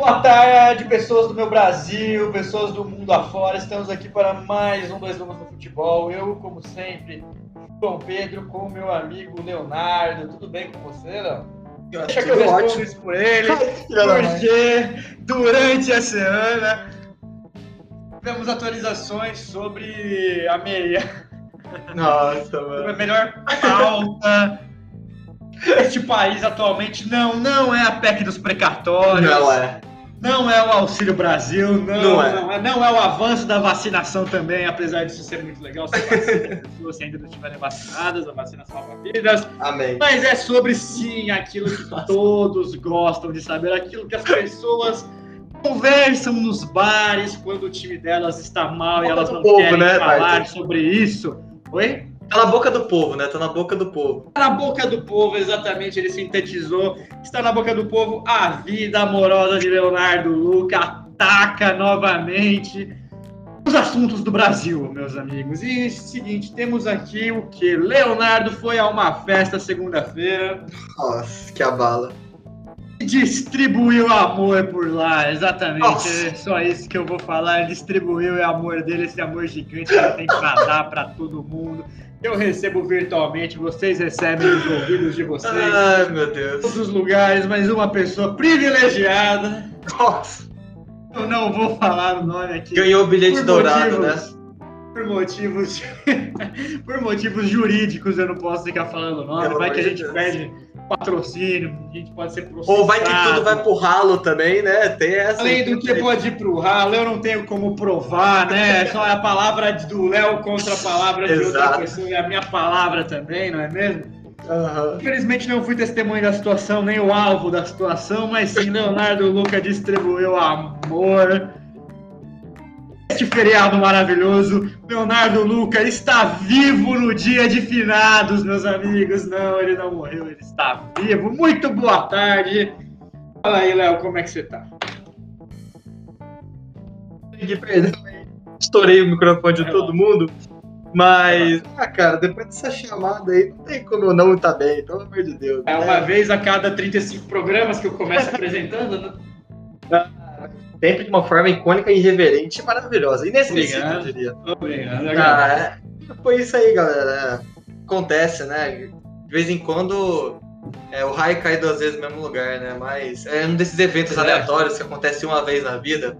Boa tarde, pessoas do meu Brasil, pessoas do mundo afora. Estamos aqui para mais um Dois Números no Futebol. Eu, como sempre, João Pedro, com o meu amigo Leonardo. Tudo bem com você, Léo? Deixa que eu respondo ótimo. isso por ele, porque durante a semana tivemos atualizações sobre a meia. Nossa, mano. A melhor pauta. Este país atualmente não, não é a PEC dos precatórios. Não é. Não é o Auxílio Brasil, não, não, é. não, é. não é o avanço da vacinação também, apesar disso ser muito legal, se as pessoas ainda não estiverem vacinadas, a vacina salva vidas. Amém. Mas é sobre sim aquilo que todos gostam de saber, aquilo que as pessoas conversam nos bares quando o time delas está mal e elas não povo, querem né, falar sobre isso. Oi? Tá na boca do povo, né? Tá na boca do povo. Tá na boca do povo, exatamente. Ele sintetizou. Está na boca do povo a vida amorosa de Leonardo Luca. Ataca novamente os assuntos do Brasil, meus amigos. E é seguinte, temos aqui o que? Leonardo foi a uma festa segunda-feira. Nossa, que abala. Distribuiu amor por lá, exatamente. Nossa. É só isso que eu vou falar. Ele distribuiu o amor dele, esse amor gigante que ele tem pra dar pra todo mundo. Eu recebo virtualmente, vocês recebem nos ouvidos de vocês. Ai, meu Deus. Todos os lugares, mas uma pessoa privilegiada. Nossa. Eu não vou falar o nome aqui. Ganhou o bilhete dourado, motivos, né? Por motivos, por motivos jurídicos, eu não posso ficar falando o nome. Pelo vai que a gente Deus. perde patrocínio, a gente pode ser processado. Ou vai que tudo vai pro ralo também, né? Tem essa. Além do que pode ir pro ralo, eu não tenho como provar, né? Só é a palavra do Léo contra a palavra de outra pessoa e a minha palavra também, não é mesmo? Uhum. Infelizmente não fui testemunho da situação, nem o alvo da situação, mas sim Leonardo Luca distribuiu amor este feriado maravilhoso. Leonardo Luca está vivo no dia de finados, meus amigos. Não, ele não morreu, ele está vivo. Muito boa tarde. Fala aí, Léo, como é que você tá? Estourei o microfone de é todo mundo. Mas, ah, cara, depois dessa chamada aí, não tem como eu não estar tá bem, pelo amor de Deus. É uma vez a cada 35 programas que eu começo apresentando, né? Sempre de uma forma icônica, irreverente e maravilhosa. Inesquecível, eu diria. Obrigado. Ah, é, foi isso aí, galera. Acontece, né? De vez em quando é, o raio cai duas vezes no mesmo lugar, né? Mas é um desses eventos é. aleatórios que acontece uma vez na vida.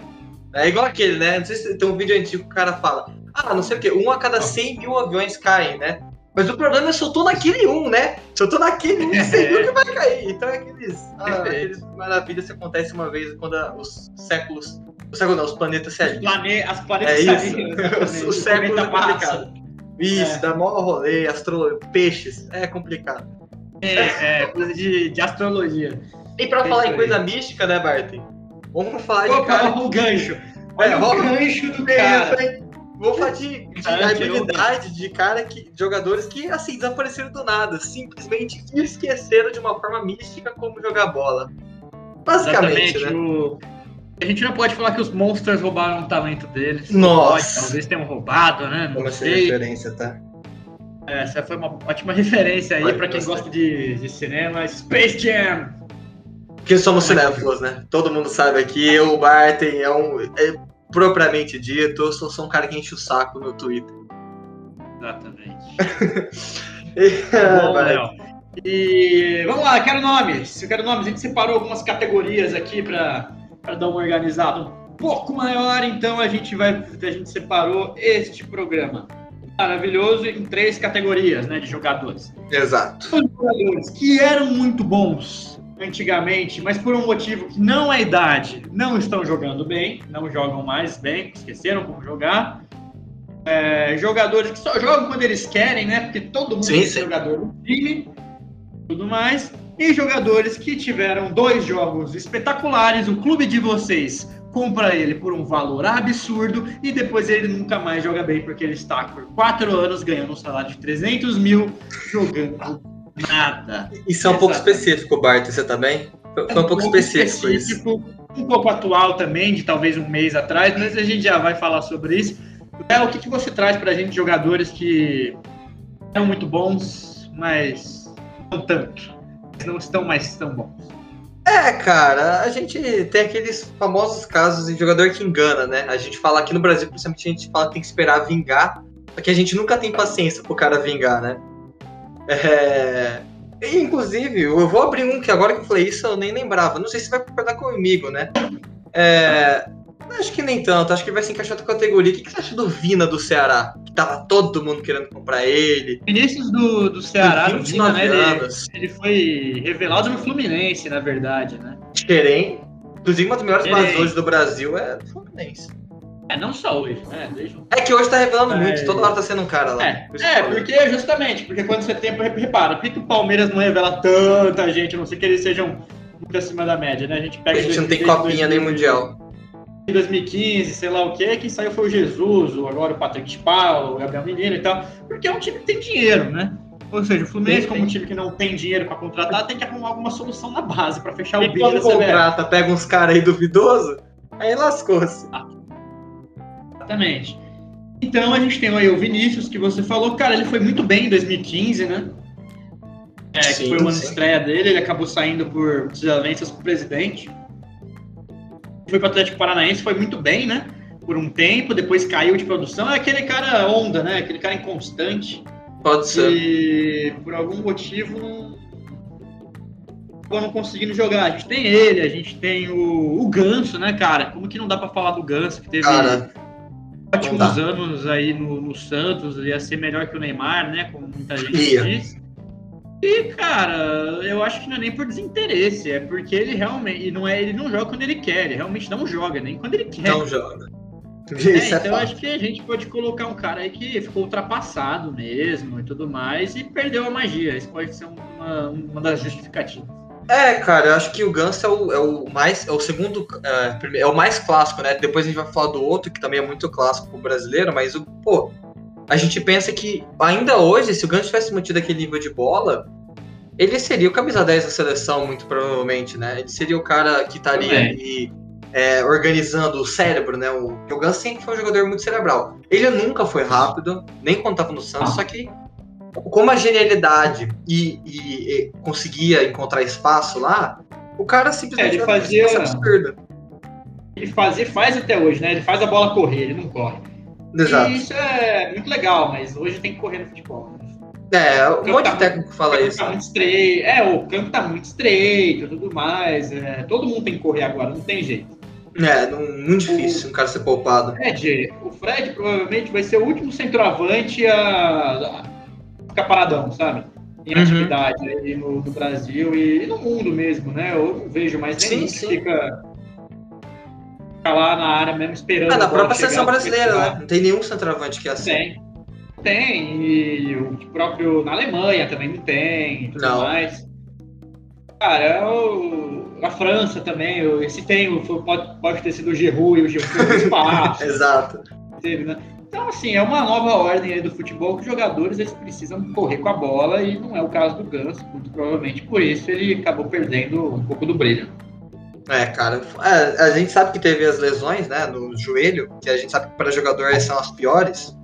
É igual aquele, né? Não sei se tem um vídeo antigo que o cara fala: Ah, não sei o quê, um a cada 100 mil aviões caem, né? Mas o problema é se eu tô naquele um, né? Se eu tô naquele um, você viu que vai cair. Então é aqueles, ah, aqueles maravilhas que acontecem uma vez quando os séculos. Os séculos não, os planetas se alinham. Plane, as planetas é se alinham. Os séculos é complicado. Isso, é. dá mó rolê, astro... peixes, é complicado. É, é coisa de, de astrologia. E pra falar em coisa mística, né, Bart? Vamos falar de cara... o gancho. Olha é, o gancho do cara. Vou falar de, de habilidade de cara que. De jogadores que assim desapareceram do nada. Simplesmente esqueceram de uma forma mística como jogar bola. Basicamente. Exatamente, né? O... A gente não pode falar que os Monsters roubaram o talento deles. Nossa. Pode, talvez tenham roubado, né? Não Como sei. referência, tá? Essa foi uma ótima referência aí para quem gosta de, de cinema. Space Jam! Porque somos cinéfilos, né? Todo mundo sabe aqui, o Barton é um. É propriamente dito, eu sou, sou um cara que enche o saco no Twitter. Exatamente. Bom, E vamos lá, quero nomes. Eu quero nomes. A gente separou algumas categorias aqui para dar uma organizada um pouco maior. Então a gente vai, a gente separou este programa maravilhoso em três categorias, né, de jogadores. Exato. Jogadores que eram muito bons antigamente, mas por um motivo que não é idade, não estão jogando bem, não jogam mais bem, esqueceram como jogar. É, jogadores que só jogam quando eles querem, né? Porque todo mundo sim, é sim. jogador do time, tudo mais. E jogadores que tiveram dois jogos espetaculares, o clube de vocês compra ele por um valor absurdo e depois ele nunca mais joga bem porque ele está por quatro anos ganhando um salário de 300 mil jogando Nada. Isso é um pouco específico, Bart, você também? Foi, foi um, um, pouco específico, específico isso. Um pouco atual também, de talvez um mês atrás, mas a gente já vai falar sobre isso. Léo, o que, que você traz pra gente jogadores que são muito bons, mas não tanto. Não estão mais tão bons. É, cara, a gente tem aqueles famosos casos de jogador que engana, né? A gente fala aqui no Brasil, principalmente, a gente fala que tem que esperar vingar, só que a gente nunca tem paciência pro cara vingar, né? É... E, inclusive, eu vou abrir um que agora que eu falei isso eu nem lembrava. Não sei se vai concordar comigo, né? É... Acho que nem tanto, acho que vai se encaixar na categoria. O que, que você acha do Vina do Ceará? Que tava todo mundo querendo comprar ele. Vinícius do, do Ceará, do 29 Vina, né, ele, ele foi revelado no Fluminense, na verdade, né? Xerém. Inclusive, uma das melhores bases hoje do Brasil é do Fluminense. É, não só hoje, né? Desde É que hoje tá revelando É. muito, toda hora tá sendo um cara lá. É, é, porque justamente, porque quando você tem, repara, por que, que o Palmeiras não revela tanta gente, a não sei que eles sejam muito acima da média, né? A gente A pega. gente não tem copinha nem 2000, mundial. Em 2015, sei lá o que, quem saiu foi o Jesus, o- agora o Patrick Spal, o Gabriel Menino e tal, porque é um time que tem dinheiro, né? Ou seja, o Fluminense, Tem, como um time que não tem dinheiro pra contratar, tem que arrumar alguma solução na base pra fechar o E bid quando contrata, pega uns caras aí duvidoso, aí lascou-se. Exatamente. Então a gente tem aí o Vinícius, que você falou, cara, ele foi muito bem em 2015, né? É, que Sim, foi o ano de sim. estreia dele, ele acabou saindo por desavenças com o presidente. Foi para o Atlético Paranaense, foi muito bem, né? Por um tempo, depois caiu de produção. É aquele cara onda, né? Aquele cara inconstante. Pode ser. E por algum motivo não acabou não conseguindo jogar. A gente tem ele, a gente tem o, o Ganso, né, cara? Como que não dá para falar do Ganso, que teve Cara, ótimos anos aí no, no Santos, ia ser melhor que o Neymar, né? Como muita gente Ia. diz. E, cara, eu acho que não é nem por desinteresse, é porque ele realmente. Não é, ele não joga quando ele quer, ele realmente não joga, nem quando ele quer. não joga. É, é então eu acho que a gente pode colocar um cara aí que ficou ultrapassado mesmo e tudo mais e perdeu a magia. Isso pode ser uma, uma das justificativas. É, cara, eu acho que o Ganso é o, é o mais. É o segundo. É, é o mais clássico, né? Depois a gente vai falar do outro, que também é muito clássico pro brasileiro, mas o. Pô, a gente pensa que ainda hoje, se o Ganso tivesse mantido aquele nível de bola, ele seria o camisa 10 da seleção, muito provavelmente, né? Ele seria o cara que estaria ali é, organizando o cérebro, né? O, o Ganso sempre foi um jogador muito cerebral. Ele nunca foi rápido, nem quando tava no Santos, Ah. só que como a genialidade e, e- e conseguia encontrar espaço lá, o cara simplesmente É, ele fazia- absurdo. Ele fazia, faz até hoje, né? Ele faz a bola correr, ele não corre. Exato. E isso é muito legal, mas hoje tem que correr no futebol. né? É, um Campo monte tá de técnico fala o campo isso. Tá né? muito estreito. É, o campo tá muito estreito e tudo mais. é, todo mundo tem que correr agora, não tem jeito. É, não- muito difícil um cara ser poupado. Fred, o Fred provavelmente vai ser o último centroavante a, a ficar paradão, sabe? Em Uhum. atividade aí no, no Brasil e, e no mundo mesmo, né? Eu não vejo mais Sim, nenhum que sim. fica, fica lá na área mesmo esperando. Ah, na própria seleção brasileira, né? Não tem nenhum centroavante que é assim. Tem. Tem. E o próprio na Alemanha também não tem e tudo Não. mais. Cara, é o- a França também, o- esse tem, foi- pode, pode ter sido o Giroud e o Giroud foi espaço. Exato. teve, né? Então, assim, é uma nova ordem aí do futebol que os jogadores eles precisam correr com a bola e não é o caso do Ganso, muito provavelmente por isso ele acabou perdendo um pouco do brilho. É, cara. é, a gente sabe que teve as lesões, né, no joelho, que a gente sabe que para jogador são as piores.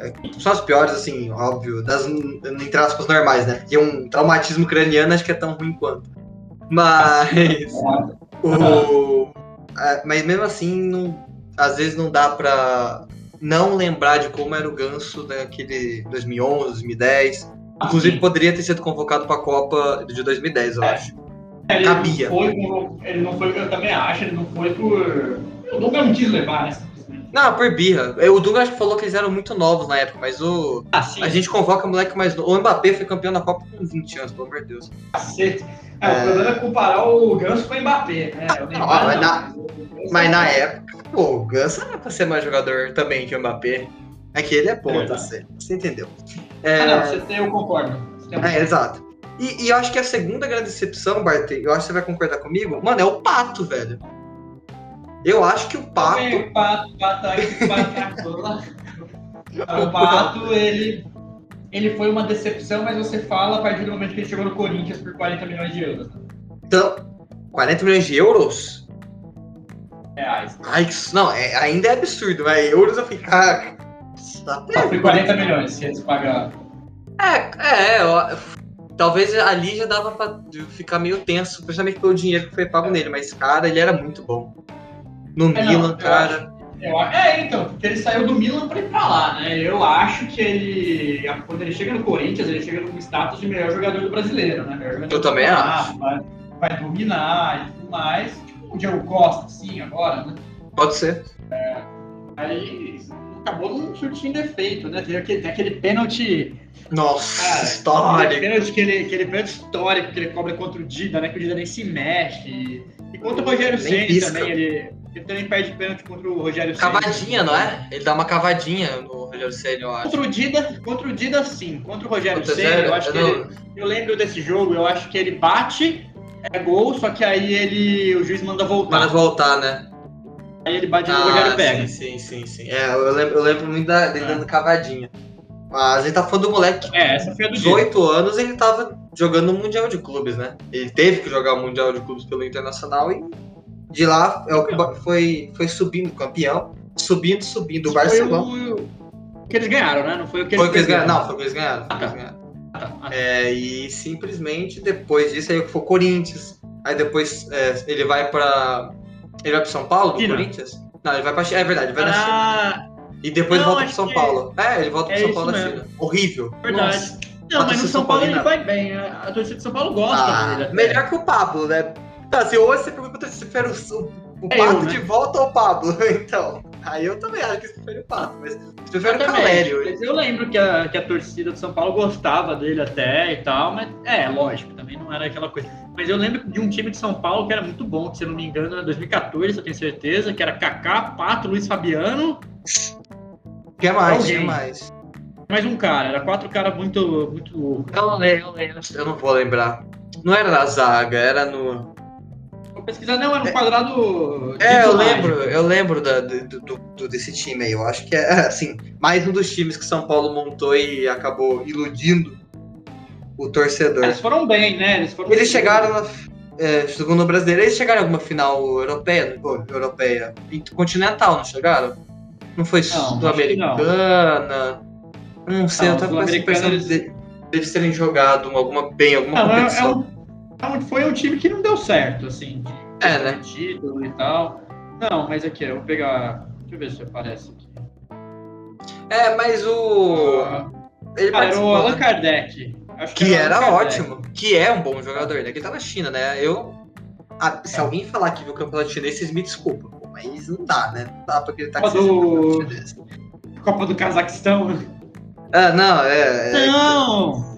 É, são as piores, assim, óbvio, das, entre aspas, normais, né? Porque um traumatismo craniano acho que é tão ruim quanto. Mas. O, é, mas mesmo assim, não- às vezes não dá pra não lembrar de como era o Ganso daquele 2011, 2010. Inclusive, poderia ter sido convocado pra Copa de 2010, eu É. acho. ele cabia. Não foi, ele não foi, eu também acho, ele não foi por. Dunga não quis levar, né? Não, por birra. É, O Douglas falou que eles eram muito novos na época, mas o, Ah, a gente convoca moleque mais novo. O Mbappé foi campeão da Copa com 20 anos, pelo amor de Deus. cacete. É, É. O problema é comparar o Ganso com o Mbappé, né? O Neymar, mas não. na- Mas é- na época, pô, o Ganso era pra ser mais jogador também que o Mbappé. É que ele é ponta, Verdade. você, você entendeu. É, Ah, não, você tem, eu concordo. Você tem um- É, exato. E, e eu acho que a segunda grande decepção, Bart, eu acho que você vai concordar comigo, mano, é o Pato, velho. Eu acho que o Pato. O Pato, o Pato, aí, o Pato, o Pato, ele, ele foi uma decepção, mas você fala a partir do momento que ele chegou no Corinthians por 40 milhões de euros. Então, 40 milhões de euros? Reais. Ai, que- não, é- ainda é absurdo, mas euros eu fico. Ah, tá Só foi 40 milhões que eles pagaram. É, é, eu- talvez ali já dava pra ficar meio tenso, principalmente pelo dinheiro que foi pago nele, mas, cara, ele era muito bom. No É, não, Milan, eu cara. Eu a- é, então, porque ele saiu do Milan pra ir pra lá, né? Eu acho que ele, quando ele chega no Corinthians, ele chega com status de melhor jogador do brasileiro, né? Jogador Eu também acho. Vai, vai dominar e tudo mais. Tipo o Diego Costa, assim, agora, né? Pode ser. Aí acabou não surtindo efeito, né? Tem aquele, tem aquele pênalti. Nossa, Cara, Aquele história. pênalti, aquele, aquele pênalti histórico que ele cobra contra o Dida, né? Que o Dida nem se mexe. E contra o Rogério Ceni também, ele, ele também perde pênalti contra o Rogério Ceni. Cavadinha, não é? Ele dá uma cavadinha no Rogério Ceni, eu acho. Contra o Dida, contra o Dida sim. Contra o Rogério Ceni, eu acho que eu ele, eu lembro desse jogo, eu acho que ele bate, é gol, só que aí ele o juiz manda voltar. Manda voltar, né? Aí ele bate e o Rogério Ah, pega. sim, sim, sim, sim. É, eu lembro, eu lembro muito da, dele É. dando cavadinha. Mas gente tá falando do moleque É, essa foi a do Dida. 18 anos ele tava jogando no Mundial de Clubes, né? Ele teve que jogar o Mundial de Clubes pelo Internacional e de lá é o que foi, foi subindo, campeão, subindo, subindo. O Foi Barcelona. o que eles ganharam, né? Não foi o que Foi eles o que eles ganharam. Não, foi o que eles ganharam. foi o que eles ganharam. Ah, tá. Ah, É, e simplesmente depois disso aí foi o Corinthians. Aí depois é, ele vai pra. Ele vai pro São Paulo, do. Corinthians? Não, ele vai pra China. É verdade, ele vai na China. E depois Não, volta pro São Paulo. É, ele volta pro é São Paulo mesmo. China. Horrível. verdade. Nossa. Não, mas no torcida São Paulo ele vai bem. A, a torcida de São Paulo gosta Ah, dele. melhor que o Pablo, né? Tá, se hoje você pergunta se prefere o, o, o É Pato eu, né? de volta ou o Pablo, então. Aí eu também acho que você prefere o Pato, mas você prefere o Também, Calério. mas eu lembro que a, que a torcida do São Paulo gostava dele até e tal, mas é, lógico, também não era aquela coisa. Mas eu lembro de um time de São Paulo que era muito bom, que se eu não me engano era 2014, eu tenho certeza, que era Kaká, Pato, Luiz Fabiano, Quer mais, Alguém. quer mais. mais um cara, era quatro caras muito, muito loucos. Eu não lembro, eu, lembro, eu não vou lembrar. Não era na zaga, era no. Vou pesquisar, não, era um quadrado. É, eu lembro, eu lembro da- do, do- do- desse time aí. Eu acho que é, assim, mais um dos times que São Paulo montou e acabou iludindo o torcedor. Eles foram bem, né? Eles, foram Eles chegaram na. É, segundo brasileiro, eles chegaram em alguma final europeia? Pô, europeia. Continental, não chegaram? Não foi Não, que sul-americana? Não sei, Não, eu tava com impressão eles- de, deles terem jogado alguma, bem, alguma Não, é, é competição. um, é um- foi um time que não deu certo, assim, de É, né? título e tal. Não, mas aqui, eu vou pegar. Deixa eu ver se aparece aqui. É, mas o. Ah, Ele era o Allan né? Kardec. Acho Que era o era ótimo. Que é um bom jogador, né? Que tá na China, né? Eu. ah, se É. alguém falar que viu o campeonato chinês, vocês me desculpam. Mas não dá, né? Não dá pra acreditar que Copa um do-. Copa do Cazaquistão. Ah, não, é. é- Não!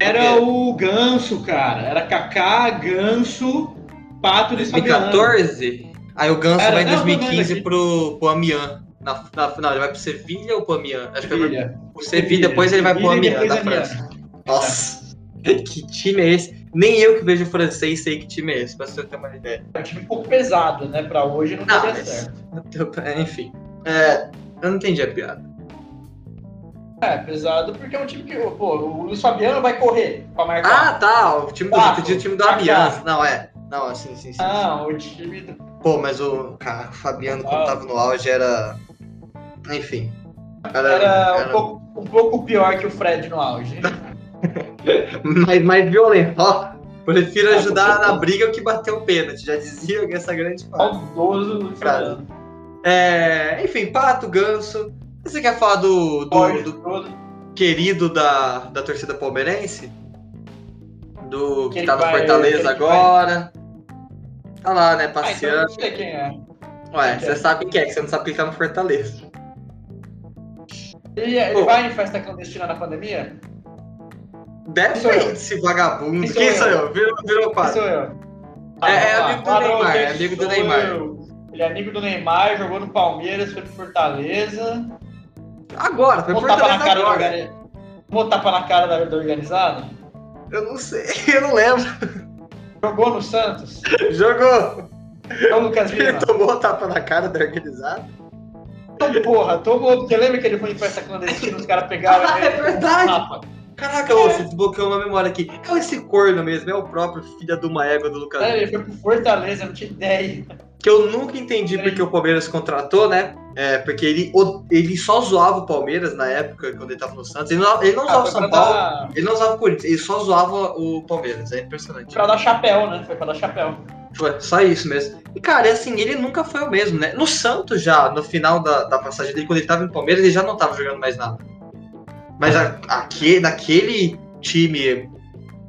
Era o Ganso, cara. Era Kaká, Ganso, Pato e Fabiano. 2014? Aí o Ganso Era- vai em não, eu tô vendo 2015 aqui. pro, pro Amiens. Na, na final, ele vai pro Sevilha ou pro Amiens? Acho que vai Sevilha. pro Sevilha, depois ele vai pro Sevilha Amiens, da França. Nossa, que time é esse? Nem eu que vejo francês sei que time é esse, pra você ter uma ideia. É um time um pouco pesado, né? Pra hoje não, Não, daria certo. Enfim, é, eu não entendi a piada. É, pesado porque é um time que, pô, o Luiz Fabiano vai correr pra marcar. Ah, tá, o time do, entendi o time do. Amiens. Não, é. Não, assim, sim, sim. Ah, o time do. Pô, mas o, cara, o Fabiano, quando Ah. tava no auge, era... Enfim. Era, Era um era pouco, um pouco pior que o Fred no auge. mais, mais violento. Ó, prefiro Ah, ajudar na certeza. briga que bater o pênalti. Já dizia essa grande frase. É, enfim, Pato, Ganso. Você quer falar do, do, do todo. querido da, da torcida palmeirense? Do que, Que tá no Fortaleza agora. Tá lá, né, Ah, então eu passeando. não sei quem é. Ué, que você é. sabe quem é, que você não sabe que ele tá no Fortaleza. Ele, ele vai em festa clandestina na pandemia? Sou eu. esse vagabundo. Quem Quem sou sou eu? Virou, virou Quem quadro. sou eu? É- é lá. amigo do Fala Neymar, quem é amigo do sou Neymar. eu. Ele é amigo do Neymar, jogou no Palmeiras, foi pro Fortaleza. Agora, foi na Fortaleza cara agora. organi- Vamos tapa na cara da, da organizada? Eu não sei, eu não lembro. Jogou no Santos? Jogou. É o Lucas Ele Lima? tomou tapa na cara da organizada. Então, porra, tomou, porque lembra que ele foi em festa clandestina, os caras pegaram Ah, ele é com verdade. Caraca, ô, você desbloqueou uma memória aqui. É esse corno mesmo, é o próprio filho de uma égua do Lucas. É, ele foi pro Fortaleza, não tinha ideia. que eu nunca entendi porque o Palmeiras contratou, né? É, porque ele, ele só zoava o Palmeiras na época, quando ele tava no Santos. Ele não, ele não usava o ah, São Paulo, dar... ele não usava o Corinthians, ele só zoava o Palmeiras. É impressionante. Pra dar chapéu, né? Foi pra dar chapéu. Foi, só isso mesmo. E, cara, é assim, ele nunca foi o mesmo, né? No Santos já, no final da, da passagem dele, quando ele tava em Palmeiras, ele já não tava jogando mais nada. Mas a, aquele, naquele time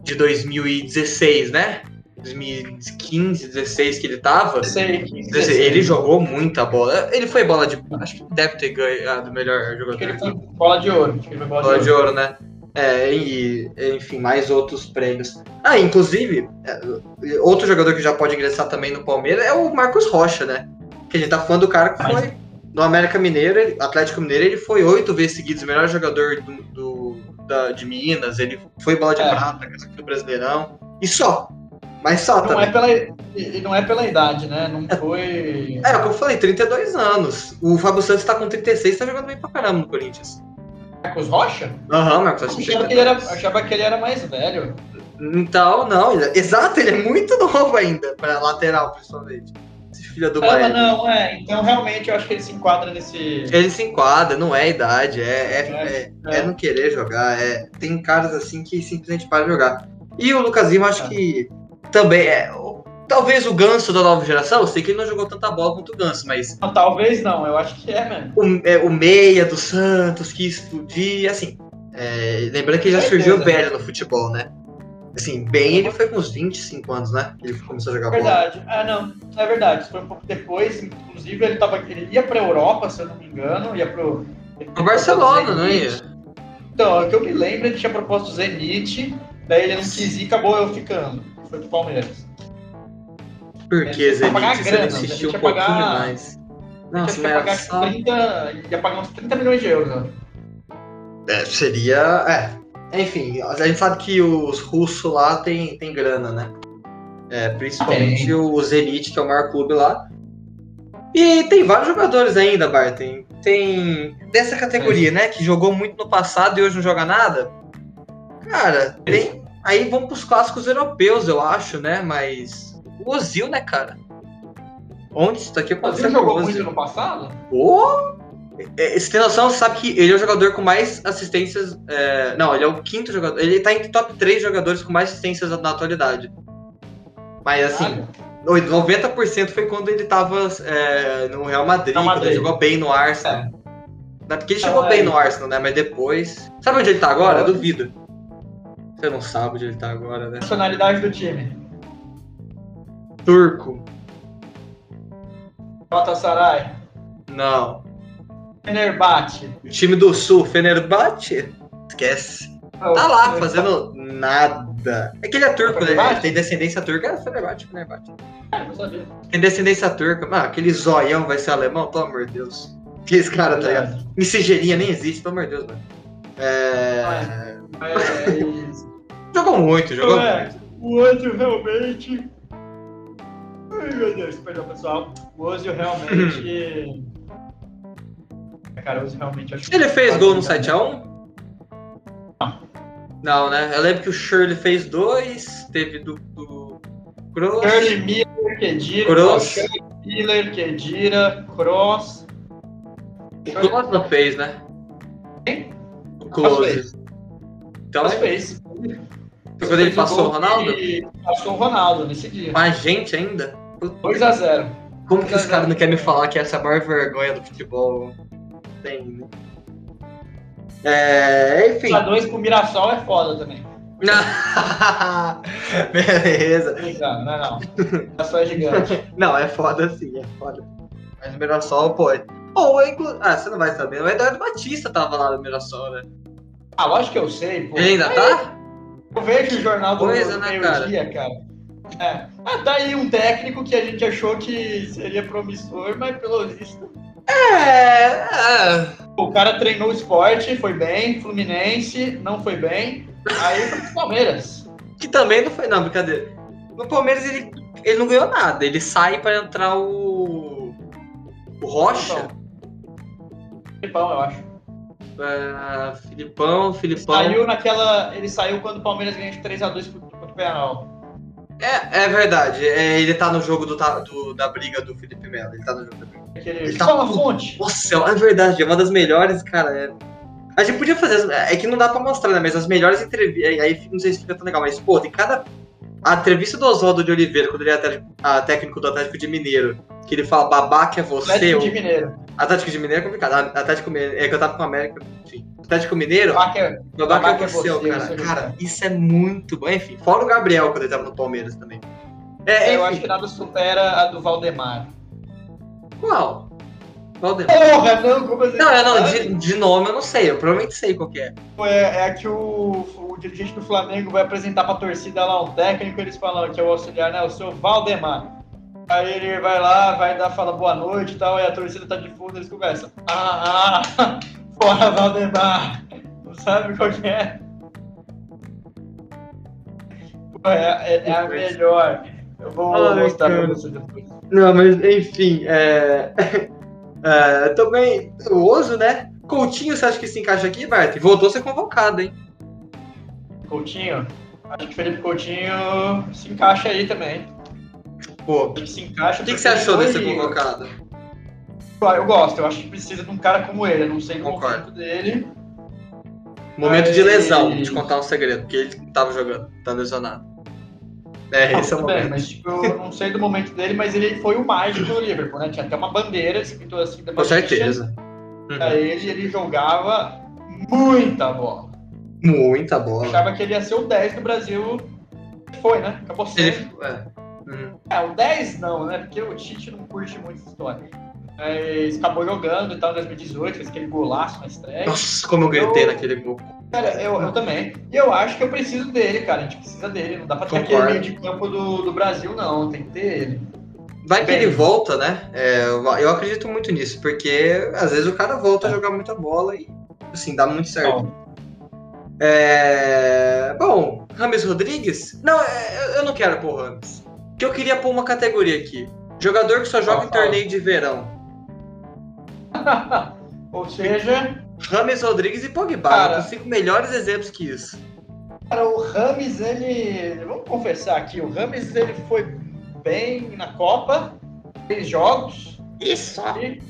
de 2016, né? 2015, 16 que ele tava. 16, 16, ele jogou muita bola. Ele foi bola de. Acho que deve ter ganhado o melhor jogador. Ele foi bola de ouro. bola, bola de, ouro. de, ouro. né? É, e, enfim, mais outros prêmios. Ah, inclusive, é, outro jogador que já pode ingressar também no Palmeiras é o Marcos Rocha, né? Que a gente tá falando do cara que foi no América Mineiro, Atlético Mineiro, ele foi oito vezes seguidos o melhor jogador do, do da, de Minas, ele foi bola de é. prata, do Brasileirão. E só. Mas só não É pela, e não é pela idade, né? Não foi. É, é o que eu falei, 32 anos. O Fábio Santos tá com 36 tá jogando bem pra caramba no Corinthians. Marcos Rocha? Aham, uhum, Marcos Rocha. Eu achava, que ele era, achava que ele era mais velho. Então, não, ele, exato, ele é muito novo ainda, pra lateral, principalmente. Filho do Bahia. Não, é, então realmente eu acho que ele se enquadra nesse. Ele se enquadra, não é idade, é, é, é, é, é não querer jogar. É, tem caras assim que simplesmente param de jogar. E o Lucas Lima, acho que também é. Talvez o Ganso da nova geração, eu sei que ele não jogou tanta bola quanto o Ganso, mas. Não, talvez não, eu acho que é mesmo. O, é, o Meia do Santos, que explodia, assim. É, lembrando que ele já surgiu velho no futebol, né? Assim, bem, ele foi com uns 25 anos, né? Ele começou a jogar verdade. bola. Verdade. Ah, não, é verdade. Foi um pouco depois, inclusive, ele, tava, ele ia pra Europa, se eu não me engano, ia pro. Pro Barcelona, não ia? Então, o que eu me lembro, ele tinha proposto o Zenit, daí ele não quis ir e acabou eu ficando foi pro Palmeiras. Por que, Zé? Você insistiu um pouquinho pagar, mais. Nossa, ia pagar só... 30, ia pagar uns 30 milhões de euros. Né? É, seria. É. Enfim, a gente sabe que os russos lá tem, tem grana, né? É, principalmente o Zenit, que é o maior clube lá. E tem vários jogadores ainda, Barton. Tem dessa categoria, é. né? Que jogou muito no passado e hoje não joga nada. Cara, tem, Aí vamos pros clássicos europeus, eu acho, né? Mas. O Ozil, né, cara? Onde isso pode ser jogou muito no passado? Oh! Você tem noção, sabe que ele é o jogador com mais assistências. É... Não, ele é o quinto jogador. Ele tá entre top 3 jogadores com mais assistências na atualidade. Mas assim, Caralho. 90% foi quando ele tava é, no Real Madrid, Madrid, quando ele jogou bem no Arsenal. É. Porque ele chegou bem no Arsenal, né? Mas depois. Sabe onde ele tá agora? Duvido. Você não sabe onde ele tá agora, né? Nacionalidade do time. Turco. Galatasaray. Não. Fenerbahçe. O time do Sul, Fenerbahçe? Esquece. Oh, tá lá, fazendo nada. É que ele é turco, né? Ele tem descendência turca. É Fenerbahçe, Fenerbahçe. É, não sabia. Tem descendência turca. Mano, aquele zoião vai ser alemão? Pelo amor de Deus. Que esse cara, tá ligado? Missigeirinha nem existe, pelo amor de Deus, mano. É... Mas... Jogou muito, jogou é, muito. O Ozil realmente. Ai meu Deus, perdão pessoal. O Ozil realmente. Ozil realmente acho Ele fez gol no 7x1? Não. Não, né? Eu lembro que o Shirley fez dois, teve do, do Cross. Shirley Miller, Kedira. Cross. Shirley Miller, Kedira, Cross. O Cross não fez, né? Quem? O Close. Então, Cross fez. Foi quando ele passou o Ronaldo? Passou o Ronaldo nesse dia. Com a gente ainda? 2x0. Como que esse cara não quer me falar que essa é a maior vergonha do futebol tem, né? É, enfim. 2 com o Mirassol é foda também. Beleza. Não, não é não. Mirassol é gigante. Não, é foda sim, é foda. Mas o Mirassol, pô. Ou, inclu... Ah, você não vai saber. O Eduardo Batista tava lá no Mirassol, né? Ah, lógico que eu sei, pô. Ele ainda tá? Eu vejo o jornal do, Coisa, do né, cara? dia, cara. É. Ah, tá aí um técnico que a gente achou que seria promissor, mas pelo visto. É, é. O cara treinou esporte, foi bem, Fluminense, não foi bem. Aí foi pro Palmeiras. Que também não foi, não, brincadeira. No Palmeiras ele, ele não ganhou nada. Ele sai para entrar o. O Rocha. Filipão, eu acho. Uh, Filipão, Filipão. Saiu naquela. Ele saiu quando o Palmeiras ganhou de 3x2 contra o Penal. É, é verdade. É, ele tá no jogo do, do- da briga do Felipe Melo. Ele tá no jogo da briga. Aquele... Ele tá Só uma puto. fonte. Nossa, é verdade. É uma das melhores, cara. é- A gente podia fazer. É que não dá pra mostrar, né? Mas as melhores entrevistas. Aí não sei se fica tão legal, mas, pô, tem cada. A entrevista do Oswaldo de Oliveira, quando ele é atlé- a técnico do Atlético de Mineiro, que ele fala babaca é você. Atlético de Mineiro. Atlético de Mineiro é complicado. A- Atlético Mineiro. É que eu tava com o América. Enfim. Atlético Mineiro. Babaca é- Babaca é é você, você, cara. Cara, é. isso é muito bom. Enfim, fora o Gabriel, quando ele tava no Palmeiras também. É, Eu acho que nada supera a do Valdemar. Qual? Valdemar. Porra, não, como assim? Não, eu não, de, de nome eu não sei, eu provavelmente sei qual que é. É, é que o, o dirigente do Flamengo vai apresentar pra torcida lá um técnico, eles falam que é o auxiliar, né? O seu Valdemar. Aí ele vai lá, vai dar, fala boa noite e tal, e a torcida tá de fundo, eles conversam. Ah, ah, fora Valdemar. Não sabe qual que é? Pô, É, é- é a melhor. Eu vou Ai, mostrar pra cara. você depois. Não, mas enfim, é. é, também, o Oso, né? Coutinho, você acha que se encaixa aqui, Bart? Voltou a ser convocado, hein? Coutinho? Acho que Felipe Coutinho se encaixa aí também. Pô, Ele se encaixa. o que, que você achou desse foi- convocado? Ah, Eu gosto, eu acho que precisa de um cara como ele. Eu não sei o Concordo. momento dele. Momento de Mas- lesão, vou te contar um segredo, porque ele tava jogando, tá lesionado. É, esse é o tudo bem, momento. mas tipo, eu não sei do momento dele, mas ele foi o mágico do Liverpool, né? Tinha até uma bandeira escrito assim da Com certeza. Pra ele, ele jogava muita bola. Muita Eu bola. achava que ele ia ser o 10 do Brasil. Foi, né? Acabou sendo. Ele, é. Uhum. É, o 10 não, né? Porque o Tite não curte muito essa história. Mas acabou jogando e tal em 2018, fez aquele golaço na estreia. Nossa, como eu gritei Eu- naquele gol. Cara, eu, eu também. E eu acho que eu preciso dele, cara. A gente precisa dele. Não dá pra ter Concordo. aquele meio de campo do, do Brasil, não. Tem que ter ele. Vai que Bem. ele volta, né? É, eu acredito muito nisso, porque às vezes o cara volta a jogar muita bola e, assim, dá muito certo. Bom, É... Bom, Rames Rodrigues? Não, é, eu- não quero pôr Rames. Que eu queria pôr uma categoria aqui. Jogador que só joga em torneio de verão. Ou seja, Rames Rodrigues e Pogba. Cara. Consigo melhores exemplos que isso. cara, o Rames, ele. Vamos confessar aqui, o Rames ele foi bem na Copa, três jogos. Isso. e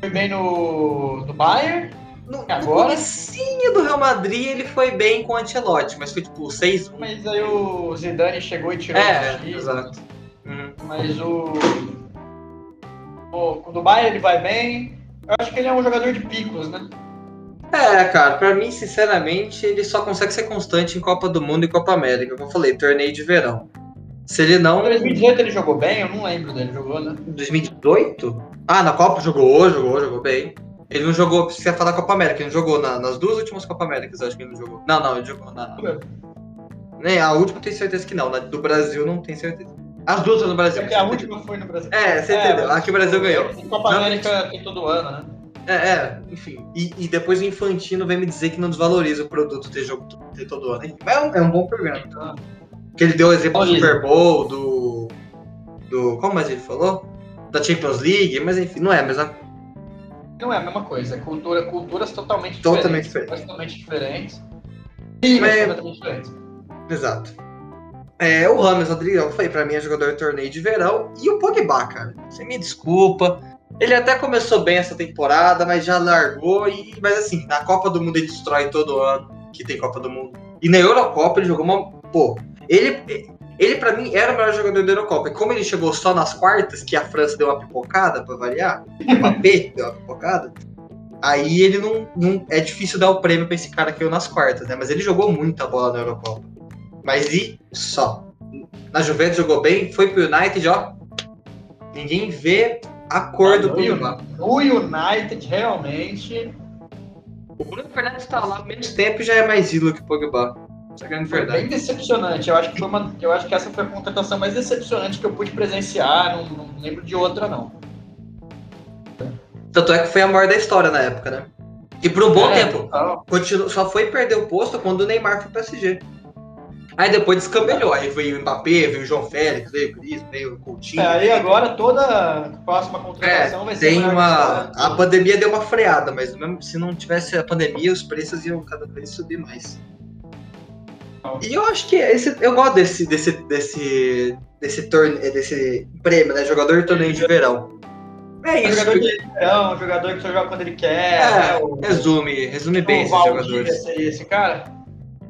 Foi bem no, no Bayern. No, no Agora? comecinho do Real Madrid ele foi bem com o Ancelotti, mas foi tipo 6-1. Mas aí o Zidane chegou e tirou É, o time. exato. Uhum. Mas o. O Bayern ele vai bem. Eu acho que ele é um jogador de picos, né? É, cara, pra mim, sinceramente, ele só consegue ser constante em Copa do Mundo e Copa América. Como eu falei, torneio de verão. Se ele não. Em 2018 ele jogou bem, eu não lembro dele, jogou, né? 2018? Ah, na Copa jogou, jogou, jogou bem. Ele não jogou, você falar Copa América, ele não jogou na- nas duas últimas Copa Américas, eu acho que ele não jogou. Não, não, ele jogou na. Nem, a última eu tenho certeza que não, na do Brasil não tenho certeza. As duas no Brasil. Porque a última foi no Brasil. É, você entendeu. mas- A que o Brasil ganhou. Copa Não, América tem todo ano, né? É, é, enfim. E, e depois o Infantino vem me dizer que não desvaloriza o produto ter jogo ter todo ano. Mas é um, é um bom programa. Então, Que ele deu o exemplo do. Super Bowl, do. do. Como mais ele falou? Da Champions League, mas enfim, não é a mesma Não é a mesma coisa, é cultura, culturas totalmente Totalmente diferentes. Totalmente diferentes. E Mas- totalmente diferentes. Exato. É, o Rames Rodrigues, eu falei, pra mim é jogador de torneio de verão. E o Pogba, cara. Você me desculpa. Ele até começou bem essa temporada, mas já largou. E, mas assim, na Copa do Mundo ele destrói todo ano, que tem Copa do Mundo. E na Eurocopa ele jogou uma. Pô, ele. Ele, pra mim, era o melhor jogador da Eurocopa. E como ele chegou só nas quartas, que a França deu uma pipocada, pra variar, o Mbappé deu uma pipocada, aí ele não, não. É difícil dar o prêmio pra esse cara que caiu nas quartas, né? Mas ele jogou muita bola na Eurocopa. Mas e só. Na Juventus jogou bem, foi pro United, ó. Ninguém vê a cor do no, Pogba. no United, realmente, O Bruno Fernandes tá lá menos tempo e já é mais ídolo que o Pogba. Essa é a grande foi verdade. bem decepcionante. Eu acho que foi uma, eu acho que essa foi a contratação mais decepcionante que eu pude presenciar. Não, não lembro de outra, não. Tanto é que foi a maior da história na época, né? E por um bom É, tempo. total. Continu- só foi perder o posto quando o Neymar foi pro PSG. Aí depois descambelhou. Aí veio o Mbappé, veio o João Félix, veio o Cris, veio o Coutinho. É, aí agora toda próxima contratação vai ser É, Tem uma. A pandemia deu uma freada, mas mesmo se não tivesse a pandemia, os preços iam cada vez subir mais. E eu acho que esse, eu gosto desse, desse, desse, desse, torne, desse prêmio, né? Jogador de torneio de verão. É isso. Jogador de verão, jogador que só joga quando ele quer. É, né? o, resume, resume bem esses jogadores. Seria esse cara?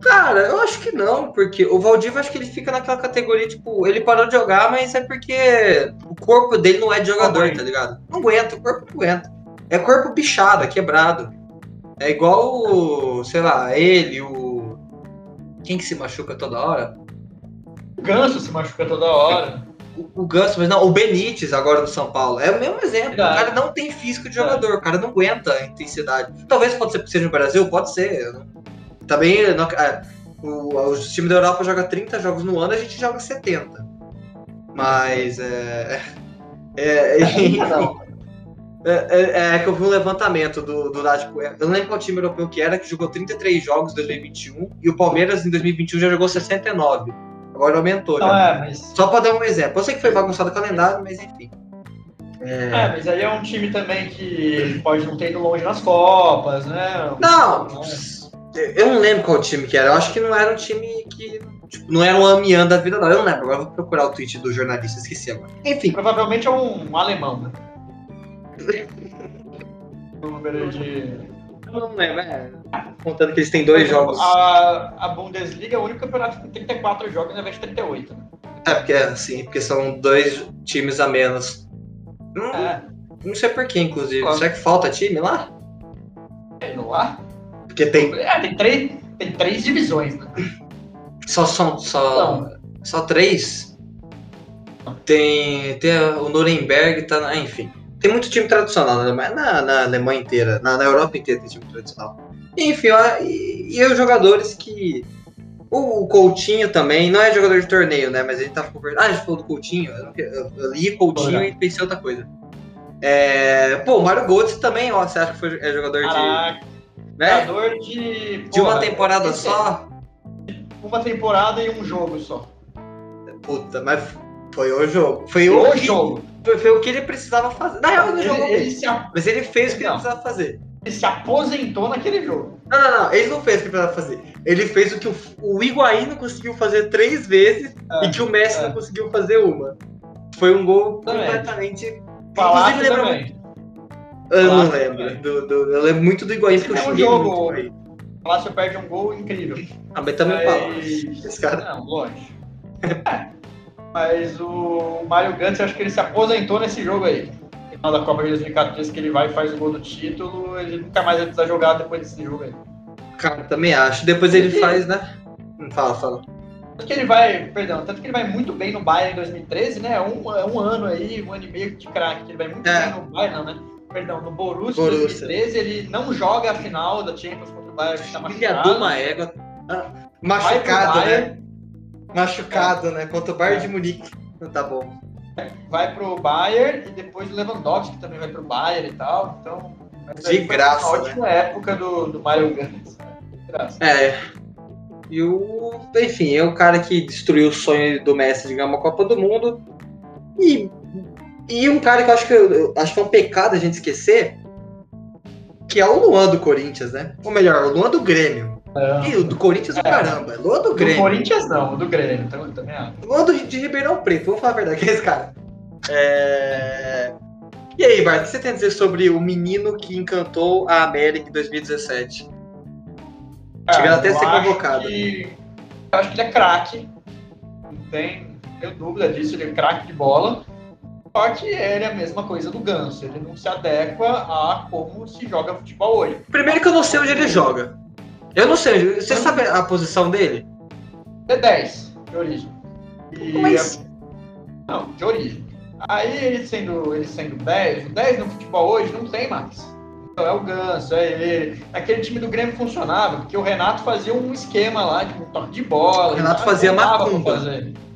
Cara, eu acho que não, porque o Valdivia acho que ele fica naquela categoria, tipo, ele parou de jogar, mas é porque o corpo dele não é de jogador, tá ligado? Não aguenta, o corpo não aguenta. É corpo bichado, quebrado. É igual, sei lá, ele, o. Quem que se machuca toda hora? O Ganso se machuca toda hora. O, o Ganso, mas não, o Benítez agora do São Paulo. É o mesmo exemplo. Verdade. O cara não tem físico de jogador, é. o cara não aguenta a intensidade. Talvez pode ser seja no Brasil, pode ser. Também não, é, o, os times da Europa jogam 30 jogos no ano, a gente joga 70. Mas é. É, é, é, é, é, que eu vi um levantamento do, do tipo, eu não lembro qual time europeu que era, que jogou 33 jogos em 2021 e o Palmeiras em 2021 já jogou 69. Agora aumentou. Não, já. É, mas... Só para dar um exemplo. Eu sei que foi bagunçado o calendário, mas enfim. É... é... mas aí é um time também que pode não ter ido longe nas Copas, né? Não, eu não lembro qual time que era. Eu acho que não era um time que. Tipo, não era um Amian da vida, não. Eu não lembro. Agora vou procurar o tweet do jornalista, esqueci agora. Enfim. Provavelmente é um, um alemão, né? número de. Eu não lembro, é. Contando que eles têm dois jogos. A, a Bundesliga é o único campeonato que tem 34 jogos ao invés de 38. Né? É, porque assim, porque são dois times a menos. Não, é. não sei por que, inclusive. Será que falta time lá? Tem lá? Porque tem. É, tem três, tem três divisões, né? Só são. Só, só três? Tem, tem o Nuremberg, tá. Enfim. Tem muito time tradicional na Alemanha, na, na Alemanha inteira, na, na, Europa inteira tem time tradicional. Enfim, ó, e, e os jogadores que. O, o, Coutinho também, não é jogador de torneio, né? Mas a gente tava conversando. Ah, a gente falou do Coutinho. Eu, eu, eu li Coutinho e pensei outra coisa. É, pô, o Mário Götze também, ó, você acha que foi, é jogador Caraca, de. Né? De. De uma temporada só? Uma temporada e um jogo só. Puta, mas foi o jogo. Foi o, o jogo. Foi, foi, o que ele precisava fazer. Na real, ele, jogou ele, ele Mas ele fez o que não. ele precisava fazer. Ele se aposentou naquele jogo. Não, não, não. Ele não fez o que ele precisava fazer. Ele fez o que o, o Higuaín não conseguiu fazer três vezes é, e que o Messi é. não conseguiu fazer uma. Foi um gol completamente. Palácio Inclusive, lembra também. Eu Palácio não lembro. Do, do, eu lembro muito do Higuaín, porque eu um jogo, muito o Palácio perde um gol incrível. Ah, mas também mas... Palácio. Esse cara... Não, é. Mas o Mário Gantz, acho que ele se aposentou nesse jogo aí. No final da Copa de 2014, que ele vai e faz o gol do título, ele nunca mais vai precisar jogar depois desse jogo aí. Cara, também acho. Depois ele faz, né? Fala, fala. Tanto que ele vai, perdão, tanto que ele vai muito bem no Bayern em 2013, né? Um, é um ano aí, um ano e meio de craque. Ele vai muito é. bem no Bayern, não, né? Perdão, no Borussia, em 2013, ele não joga a final da Champions contra o Bayern, que tá machucado. Filha de uma égua. Ah, machucado, né? Machucado, né? Contra o Bayern de Munique. Tá bom. Vai pro Bayern e depois o Lewandowski também vai pro Bayern e tal. Então. De graça. Uma né? ótima né? época do, do Mario Gantz. De graça. É. E o. Enfim, é o cara que destruiu o sonho do Messi de ganhar uma Copa do Mundo. E. E um cara que eu acho que, eu, acho que é um pecado a gente esquecer. Que é o Luan do Corinthians, né? Ou melhor, o Luan do Grêmio. É. E o do Corinthians, é. caramba. Lua do Grêmio. Do Corinthians não, o do Grêmio então, também acho. Lua do, de Ribeirão Preto, vamos falar a verdade, que é esse cara. É... E aí, Bart, o que você tem a dizer sobre o menino que encantou a América em 2017? Ah, Chegando até a ser convocado. Que... Eu acho que ele é craque. Não tem, tenho dúvida disso, ele é craque de bola. Que ele é a mesma coisa do Ganso, ele não se adequa a como se joga futebol hoje. Primeiro que eu não sei onde ele joga. Eu não sei, você sabe a posição dele? É 10, de origem. E Mas... a... Não, de origem. Aí ele sendo, ele sendo 10, o 10 no futebol hoje não tem mais. Então é o Ganso, é ele. Aquele time do Grêmio funcionava, porque o Renato fazia um esquema lá, tipo, um toque de bola. O Renato fazia macumba.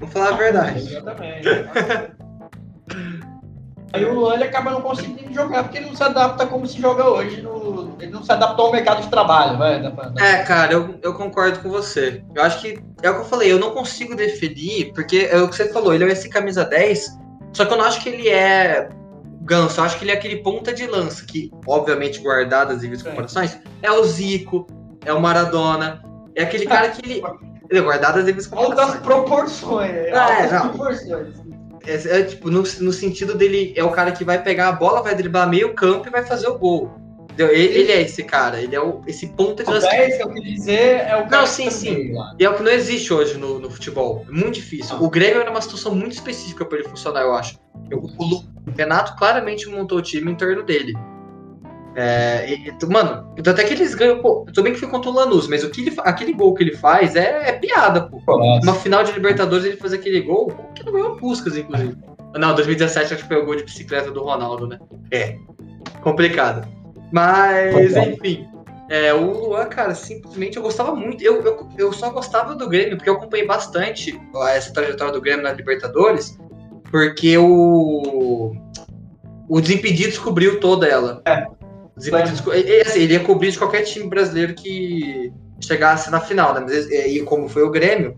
Vamos falar a verdade. Exatamente. Aí o Luan ele acaba não conseguindo jogar porque ele não se adapta como se joga hoje. No... Ele não se adaptou ao mercado de trabalho, vai. É, cara, eu, eu concordo com você. Eu acho que é o que eu falei, eu não consigo definir, porque é o que você falou, ele é esse camisa 10, só que eu não acho que ele é ganso, eu acho que ele é aquele ponta de lança, que, obviamente, guardadas e comparações, é o Zico, é o Maradona, é aquele cara que ele. Guardadas devidas Altas proporções. Ah, altas é, não. proporções. É, é, tipo, no, no sentido dele, é o cara que vai pegar a bola, vai driblar meio campo e vai fazer o gol. Ele, ele é esse cara, ele é o, esse ponta de lança. 10 que eu quis dizer é o cara Não, que sim, sim. lá. E é o que não existe hoje no, no futebol. É muito difícil. O Grêmio era uma situação muito específica para ele funcionar, eu acho. O, o o Renato claramente montou o time em torno dele. É, e- mano, tanto é que eles ganham. Pô, tudo bem que foi contra o Lanús, mas o que ele, aquele gol que ele faz é, é piada, pô. Uma final de Libertadores ele faz aquele gol, que não ganhou Puskas, inclusive. Não, 2017 acho que foi o gol de bicicleta do Ronaldo, né? É. Complicado. Mas, enfim. É, o Luan, cara, simplesmente eu gostava muito. Eu, eu, eu só gostava do Grêmio, porque eu acompanhei bastante essa trajetória do Grêmio na Libertadores, porque o. O Desimpedidos cobriu toda ela. O Desimpedidos, co- e- e, assim, ele ia cobrir de qualquer time brasileiro que chegasse na final, né? Mas, e, e como foi o Grêmio,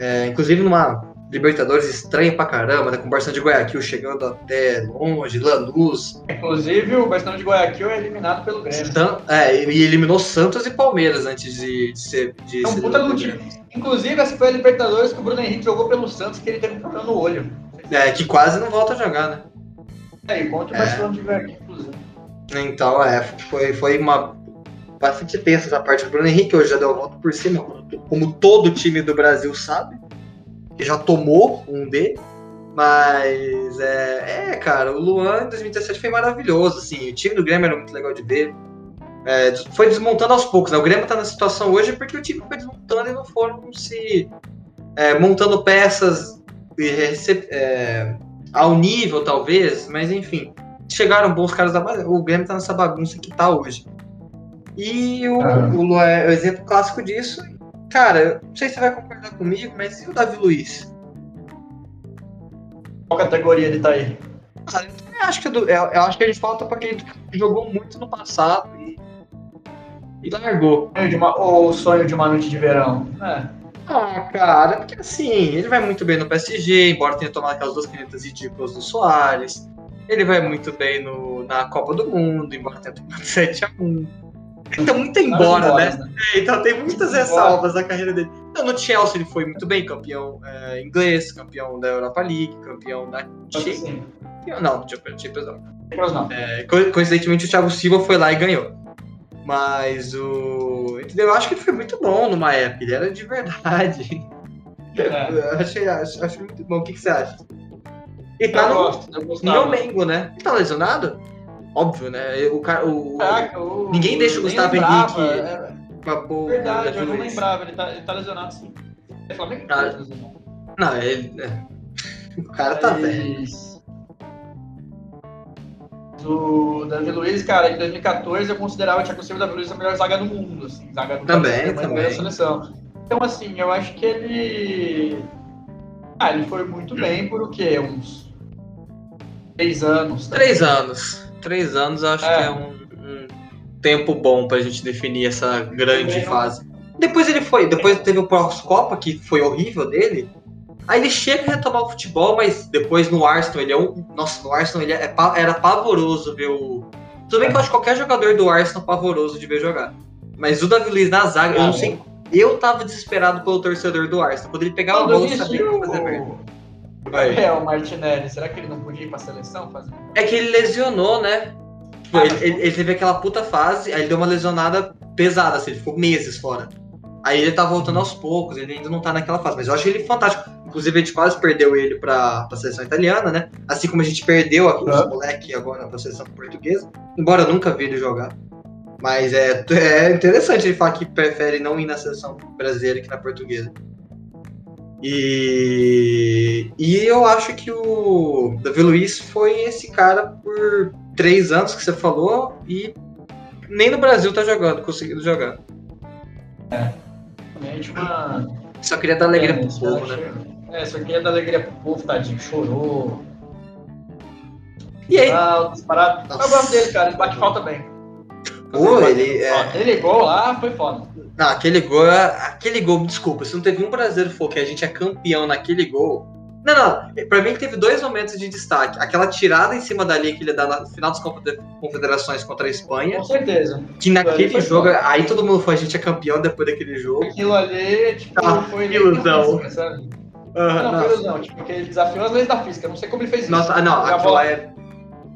é, inclusive numa Libertadores estranha pra caramba, né? Com o Barcelona de Guayaquil chegando até longe, Lanús, Inclusive, o Barcelona de Guayaquil é eliminado pelo Grêmio. San- é, e eliminou Santos e Palmeiras antes de, de ser. De um ser puta do time. Inclusive, essa foi a Libertadores que o Bruno Henrique jogou pelo Santos, que ele teve um problema no olho. É, que quase não volta a jogar, né? É, contra o É. Barcelona de Guayaquil, inclusive. Então, é, foi, foi uma bastante tensa essa parte. Do Bruno Henrique, hoje já deu a volta por cima, como todo time do Brasil sabe, que já tomou um D, mas é, é, cara, o Luan em 2017 foi maravilhoso, assim, o time do Grêmio era muito legal de ver, é, foi desmontando aos poucos, né? O Grêmio tá na situação hoje porque o time foi desmontando e não foram se é, montando peças e é, ao nível, talvez, mas enfim chegaram bons caras da base. O Grêmio tá nessa bagunça que tá hoje. E o, Ah. o Luan é o exemplo clássico disso. Cara, eu não sei se você vai concordar comigo, mas e o Davi Luiz? Qual categoria ele tá aí? Cara, eu acho que, é do- eu, eu acho que ele falta pra quem jogou muito no passado e, e largou. Uma- Ou o sonho de uma noite de verão? É. Ah, cara, porque assim, ele vai muito bem no PSG, embora tenha tomado aquelas duas canetas ridículas do Soares. Ele vai muito bem no, na Copa do Mundo, embora tenha tomado 7x1. Então, muito embora, né? embora, É, então tem muitas ressalvas na carreira dele. Então, no Chelsea ele foi muito bem, campeão é, inglês, campeão da Europa League, campeão da Champions. Não, Champions não. Não. É, co- coincidentemente o Thiago Silva foi lá e ganhou. Mas o. Entendeu? Eu acho que ele foi muito bom numa época, ele era de verdade. É. Eu achei, acho, acho muito bom. O que, que você acha? E tá Eu no, gosto, eu no gostava. Mengo, né? Ele tá lesionado? Óbvio, né? O. O, Caraca, o- Ninguém deixa o Gustavo lembrava, Henrique é pra pôr o Verdade, eu não lembrava. Ele tá, ele tá lesionado sim. É Flamengo? Tá. Não, ele. é. O cara tá velho. O Davi Luiz, cara, em 2014 eu considerava o Thiago Silva e o Davi Luiz a melhor zaga do mundo, assim, zaga do Também, Brasil, também. seleção. Então, assim, eu acho que ele. Ah, ele foi muito bem por o quê? Uns três anos. tá? Três anos. Três anos acho É. que é um, um tempo bom pra gente definir essa grande não- fase. Depois ele foi, depois teve o pós-Copa, que foi horrível dele. Aí ele chega a retomar o futebol, mas depois no Arsenal ele é um. Nossa, no Arsenal ele é, era pavoroso ver o. Tudo bem que eu acho qualquer jogador do Arsenal pavoroso de ver jogar. Mas o Davi Luiz na zaga, eu Ah, não sei. Eu tava desesperado pelo torcedor do Arsenal. Quando ele pegava a Quando bola, eu isso, sabia que fazer merda. o Gabriel Martinelli, será que ele não podia ir pra seleção fazer? É que ele lesionou, né? Tipo, Ah, ele, ele- ele teve aquela puta fase, aí ele deu uma lesionada pesada, assim, ele ficou meses fora. Aí ele tá voltando aos poucos, ele ainda não tá naquela fase, mas eu acho ele fantástico. Inclusive, a gente quase perdeu ele pra, pra seleção italiana, né? Assim como a gente perdeu aqui os moleque agora pra seleção portuguesa, embora eu nunca vi ele jogar. Mas é, é interessante ele falar que prefere não ir na seleção brasileira que na portuguesa. E, e eu acho que o Davi Luiz foi esse cara por três anos que você falou e nem no Brasil tá jogando, conseguindo jogar. Realmente uma. Só queria dar alegria é, pro povo, né? É, só queria dar alegria pro povo, tadinho, chorou. E aí, Ah, disparado. Eu gosto dele, cara, ele bate falta bem. Pô, ele. É... Ó, Aquele gol lá foi foda. Não, aquele gol, é- aquele gol, desculpa, se não teve um brasileiro que falou que a gente é campeão naquele gol, Não, não. Pra mim teve dois momentos de destaque. Aquela tirada em cima da linha que ele dá no final das confederações contra a Espanha. Com certeza. Que naquele jogo, bom. aí todo mundo foi, a gente é campeão depois daquele jogo. Aquilo ali, tipo, ah, foi ilusão. Física, sabe? Uhum, não, foi ilusão. Tipo, porque ele desafiou as leis da física. Não sei como ele fez isso. Nossa, ah, não, aquilo bola é.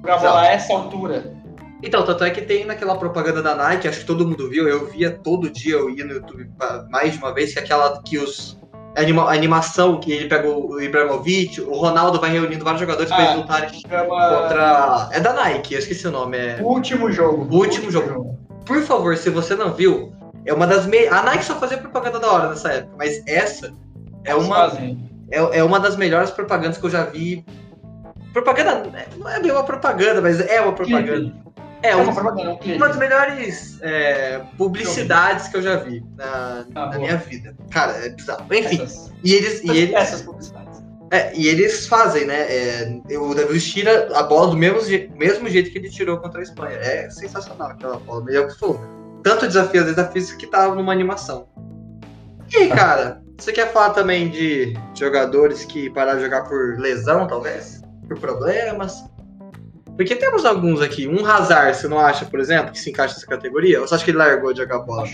Jogar bola a essa altura. Então, tanto é que tem naquela propaganda da Nike, acho que todo mundo viu, eu via todo dia, eu ia no YouTube mais de uma vez, que aquela que os a animação que ele pega o Ibrahimovic, o Ronaldo vai reunindo vários jogadores ah, para eles lutarem chama... contra. É da Nike, eu esqueci o nome. É... O último jogo. O último, último jogo. jogo. Por favor, se você não viu, é uma das me... A Nike só fazia propaganda da hora nessa época, mas essa é uma. É, é uma das melhores propagandas que eu já vi. Propaganda não é bem uma propaganda, mas é uma propaganda. É, uma, uma das melhores é, publicidades que eu já vi na, ah, na minha vida. Cara, é bizarro. Enfim, essas, e eles. E eles essas publicidades. É, e eles fazem, né? É, o Davi tira a bola do mesmo, mesmo jeito que ele tirou contra a Espanha. É sensacional aquela bola. É o que falou. Tanto desafio física que tava numa animação. E aí, cara, você quer falar também de jogadores que pararam de jogar por lesão, talvez? Por problemas? Porque temos alguns aqui. Um Hazard, você não acha, por exemplo, que se encaixa nessa categoria? Ou você acha que ele largou de jogar bola?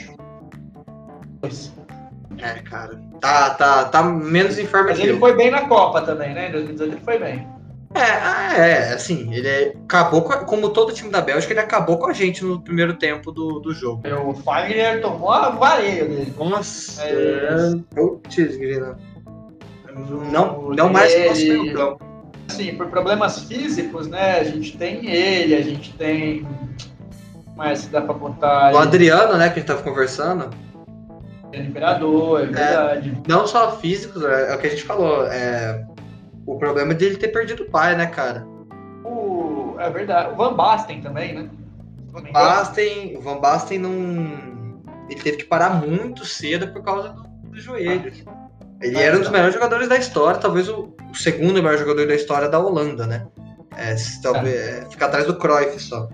É, cara. Tá, tá, tá menos informe Mas ele foi bem na Copa também, né? Em 2018 ele foi bem. É, ah, é, assim, ele acabou com, como todo time da Bélgica, ele acabou com a gente no primeiro tempo do, do jogo. O Fagner tomou a vareia dele. Nossa, é, putz, Grina. Não, não mais que nosso meio campo assim, por problemas físicos, né? A gente tem ele, a gente tem. Mas dá pra botar. O Adriano, né, que a gente tava conversando. É imperador, é verdade. É, não só físicos, é, é, o que a gente falou. É, o problema é dele ter perdido o pai, né, cara? O, é verdade. O Van Basten também, né? Van Basten, o Van Basten não. Ele teve que parar muito cedo por causa do, do joelho. Ah. Ele era um dos melhores jogadores da história, talvez o, o segundo melhor jogador da história da Holanda, né? É, talvez, é. fica atrás do Cruyff só.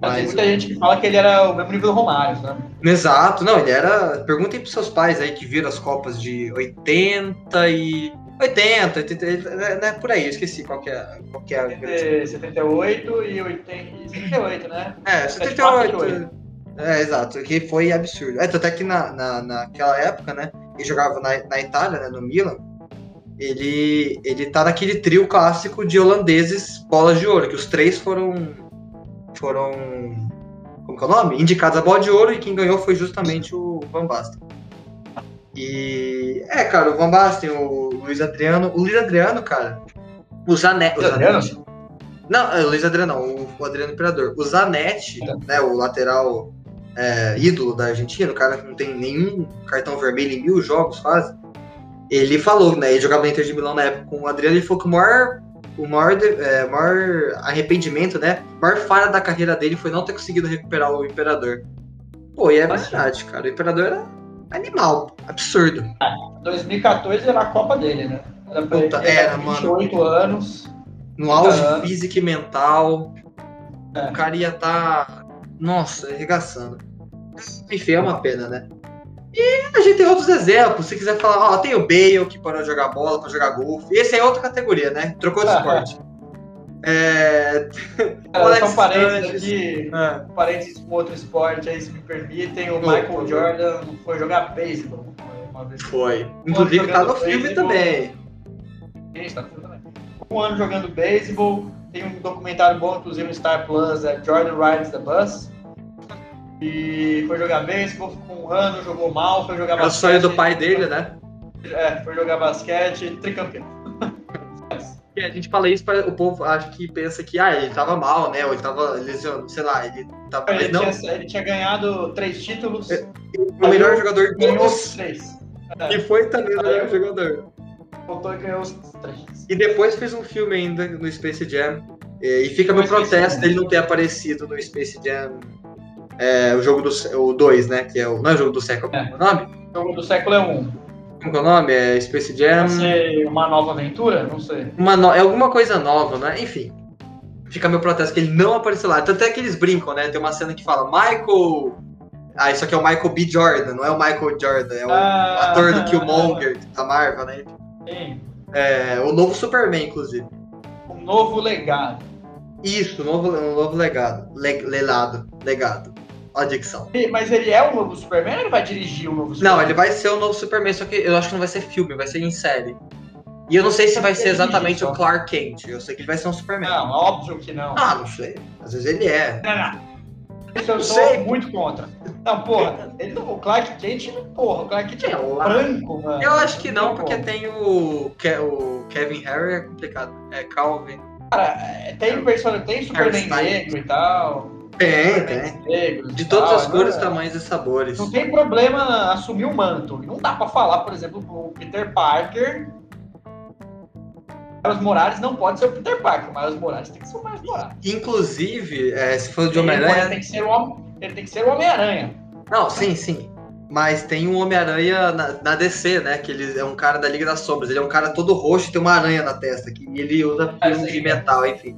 Mas, tem muita gente que fala que ele era o mesmo nível do Romário, né? Exato, não, ele era. Perguntem pros seus pais aí que viram as Copas de 80 e. 80, 80 é, por aí, eu esqueci qual que é, qual que é 78 e 80, 78, né? É, 78. É, exato, que foi absurdo. É, tanto é que na, na, naquela época, né? Ele jogava na, na Itália, né, no Milan. Ele, ele tá naquele trio clássico de holandeses bolas de ouro, que os três foram. foram. Como que é o nome? Indicados a bola de ouro e quem ganhou foi justamente o Van Basten. E. É, cara, o Van Basten, o Luiz Adriano. O Luiz Adriano, cara. O Zanetti. O Zanetti. Não, é, o Luiz Adriano não, o, o Adriano Imperador. O Zanetti, é. né, o lateral é, ídolo da Argentina, o cara que não tem nenhum cartão vermelho em mil jogos quase, ele falou, né? Ele jogava no Inter de Milão na época com o Adriano, ele falou que o maior, o maior, é, maior arrependimento, né? A maior falha da carreira dele foi não ter conseguido recuperar o Imperador. Pô, e é verdade, cara. O Imperador era animal, absurdo. 2014 era a Copa dele, né? Era, Puta, era, 28 mano. anos. No auge anos. físico e mental. É. O cara ia estar tá nossa, arregaçando. Enfim, é uma pena, né? E a gente tem outros exemplos. Se quiser falar, ó, tem o Bale que parou de jogar bola, para jogar golfe. Esse é outra categoria, né? Trocou de esporte. É... Cara, são parentes aqui, é. parentes com outro esporte aí, se me permitem. O Michael Jordan foi jogar beisebol uma vez. Foi. Inclusive tá no filme também. Isso, tá no filme também. Um ano jogando beisebol, tem um documentário bom, inclusive no Star Plus, é Jordan Rides the Bus. E foi jogar beisebol, ficou um ano, jogou mal, foi jogar basquete. É o sonho do pai dele, né? É, foi jogar basquete, tricampeão. E a gente fala isso para o povo acho que pensa que ah, ele tava mal, né? Ou ele tava lesionado, sei lá, ele tava. Ele, não... tinha, ele tinha ganhado três títulos. É, o melhor jogador de todos. Três. É. E foi também o melhor jogador. Voltou e ganhou os três. E depois fez um filme ainda no Space Jam. E fica meu protesto dele não ter aparecido no Space Jam é, o jogo do o 2, né? Que é o, não é o jogo do século, é. é o nome? O jogo do século é 1. Um. Como é o nome? É Space Jam. Vai uma nova aventura? Não sei. Uma no... É alguma coisa nova, né? Enfim. Fica meu protesto que ele não apareceu lá. Tanto é que eles brincam, né? Tem uma cena que fala Michael. Ah, isso aqui é o Michael B. Jordan, não é o Michael Jordan, é o ah, ator do Killmonger, da Marvel, né? Sim. É, o novo Superman, inclusive. Um novo legado. Isso, um novo, um novo legado. Le, lelado. Legado. Ó a dicção. E- Mas ele é o novo Superman ou ele vai dirigir o novo Superman? Não, ele vai ser o novo Superman, só que eu acho que não vai ser filme, vai ser em série. E eu não sei se vai ser exatamente o Clark Kent. Eu sei que ele vai ser um Superman. Não, óbvio que não. Ah, não sei. Às vezes ele é. Não, não. Isso eu sou sei. muito contra. Não, porra, ele não, o Clark Kent, porra, o Clark Kent é lá. branco, mano. Eu acho que não, porque tem o, o Kevin Harry, é complicado. É Calvin. É, Tem person... tem Superman negro e tal. Tem, tem. negros De todas tal, as cores, né? tamanhos e sabores. Não tem problema assumir o manto. Não dá pra falar, por exemplo, o Peter Parker. O Miles Morales não pode ser o Peter Parker. O Miles Morales tem que ser o Miles Morales. Inclusive, é, se for de Ele, Homem-Aranha. tem que ser o Hom- ele tem que ser o Homem-Aranha. Não, sim, sim. Mas tem um Homem-Aranha na, na DC, né? Que ele é um cara da Liga das Sombras. Ele é um cara todo roxo e tem uma aranha na testa. Que, e ele usa filme de metal, enfim.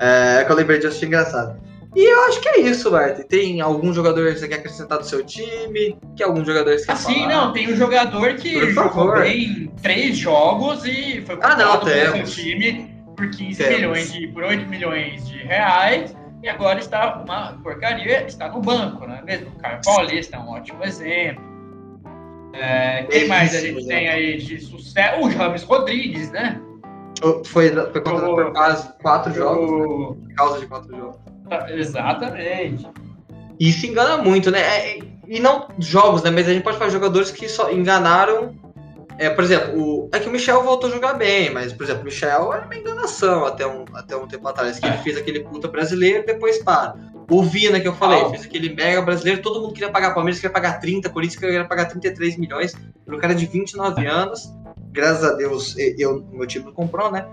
É, que eu lembrei disso, achei engraçado. E eu acho que é isso, Bart. Tem algum jogador que você quer acrescentar do seu time? Que algum jogador que você quer Assim, falar? não, tem um jogador que jogou bem em três jogos e foi Ah, não, pelo seu time por 15 Temos. milhões de, por 8 milhões de reais e agora está uma porcaria, está no banco, não é mesmo? O Caio Paulista é um ótimo exemplo. É, quem mais a gente né? tem aí de sucesso? O James Rodrigues, né? Foi, foi contratado por quase quatro jogos, né? Por causa de quatro jogos. Exatamente. Se engana muito, né? É, e não jogos, né? Mas a gente pode falar de jogadores que só enganaram. É, por exemplo, o, é que o Michel voltou a jogar bem, mas, por exemplo, o Michel era uma enganação até um, até um tempo atrás, que ele fez aquele puta brasileiro e depois para. O Vina, que eu falei, Ah. fez aquele mega brasileiro, todo mundo queria pagar, Palmeiras queria pagar 30, Corinthians queria pagar 33 milhões, pelo cara de 29 anos. Graças a Deus, eu, meu time não comprou, né?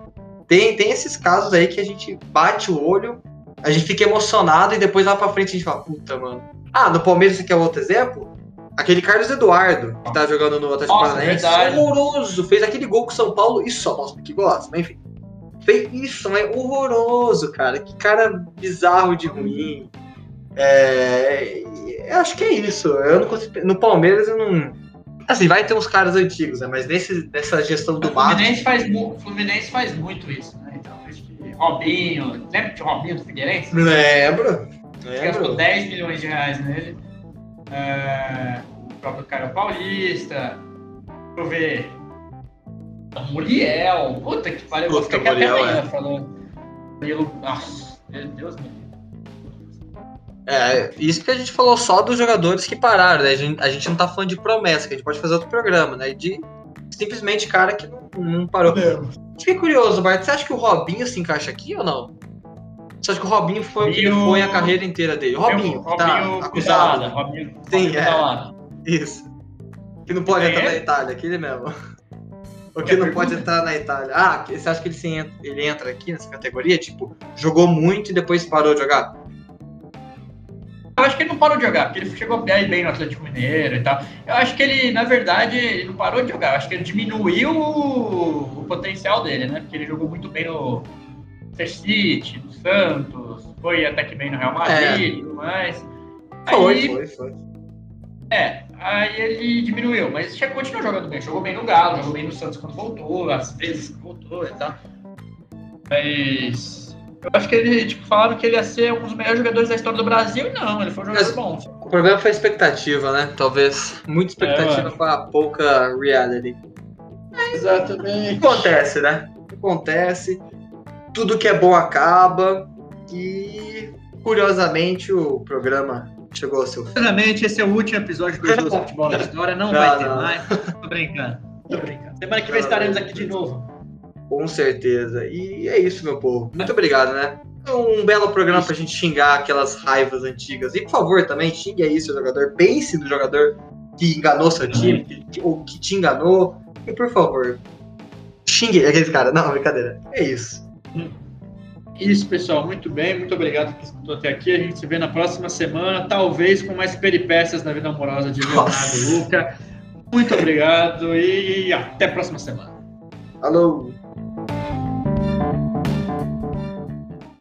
Tem, tem esses casos aí que a gente bate o olho, a gente fica emocionado e depois lá pra frente a gente fala, puta, mano. Ah, no Palmeiras, você quer outro exemplo? Aquele Carlos Eduardo, que tá jogando no Atlético Paranaense, horroroso. Fez aquele gol com o São Paulo e só, nossa, que gosta, mas enfim. Fez isso, mas horroroso, cara. Que cara bizarro de ruim. É, eu acho que é isso. Eu não consigo, no Palmeiras eu não. Assim, vai ter uns caras antigos, né? Mas nesse, nessa gestão do O Mato. Fluminense faz, o Fluminense faz muito isso, né? Então, Robinho, lembra de Robinho do Figueirense? Lembro. gastou Lembro. 10 milhões de reais nele. É, o próprio Caio Paulista. Deixa eu ver. O Muriel. Puta que pariu. eu vou Puta, ficar aqui até Muriel, amanhã é. falando. Murilo. Nossa, meu Deus me livre. É, isso que a gente falou só dos jogadores que pararam, né? A gente, a gente não tá falando de promessa, que a gente pode fazer outro programa, né? De simplesmente cara que não, não parou. Fiquei curioso, Bart, você acha que o Robinho se encaixa aqui ou não? Você acha que o Robinho foi o que ele foi a carreira inteira dele? Robinho, que tá Robinho acusado. Pedalada, Robinho, Sim, Robinho é. Pedalada. Isso. Que não pode É? entrar na Itália, aquele mesmo. O que não pode entrar na Itália. Ah, você acha que ele, se entra, ele entra aqui nessa categoria? Tipo, jogou muito e depois parou de jogar? Eu acho que ele não parou de jogar, porque ele chegou bem bem no Atlético Mineiro e tal. Eu acho que ele, na verdade, ele não parou de jogar. Eu acho que ele diminuiu o, o potencial dele, né? Porque ele jogou muito bem no Manchester City, no Santos, foi até que bem no Real Madrid e tudo mais. Foi, Aí, foi, foi. É, aí ele diminuiu, mas já continuou jogando bem. Jogou bem no Galo, jogou bem no Santos quando voltou, às vezes voltou e tal. Mas eu acho que ele, tipo, falaram que ele ia ser um dos melhores jogadores da história do Brasil, e não, ele foi um jogador Mas- bom. O problema foi a expectativa, né? Talvez. Muita expectativa É, para pouca reality. Exatamente. Acontece, né? Acontece. Tudo que é bom acaba. E curiosamente o programa chegou ao seu fim. Sinceramente, esse é o último episódio do Jogo Futebol na História. Não, Não, vai ter não. mais. Tô brincando. Tô brincando. Semana que vem estaremos aqui de novo. Com certeza. E é isso, meu povo. Muito obrigado, né? Um belo programa pra gente xingar aquelas raivas antigas. E por favor, também xingue aí seu jogador. Pense no jogador que enganou seu time, que, ou que te enganou. E por favor, xingue aqueles caras. Não, brincadeira. É isso. Isso, pessoal. Muito bem. Muito obrigado por escutou até aqui. A gente se vê na próxima semana, talvez com mais peripécias na vida amorosa de Leonardo Nossa. e Luca. Muito obrigado e até a próxima semana. Alô.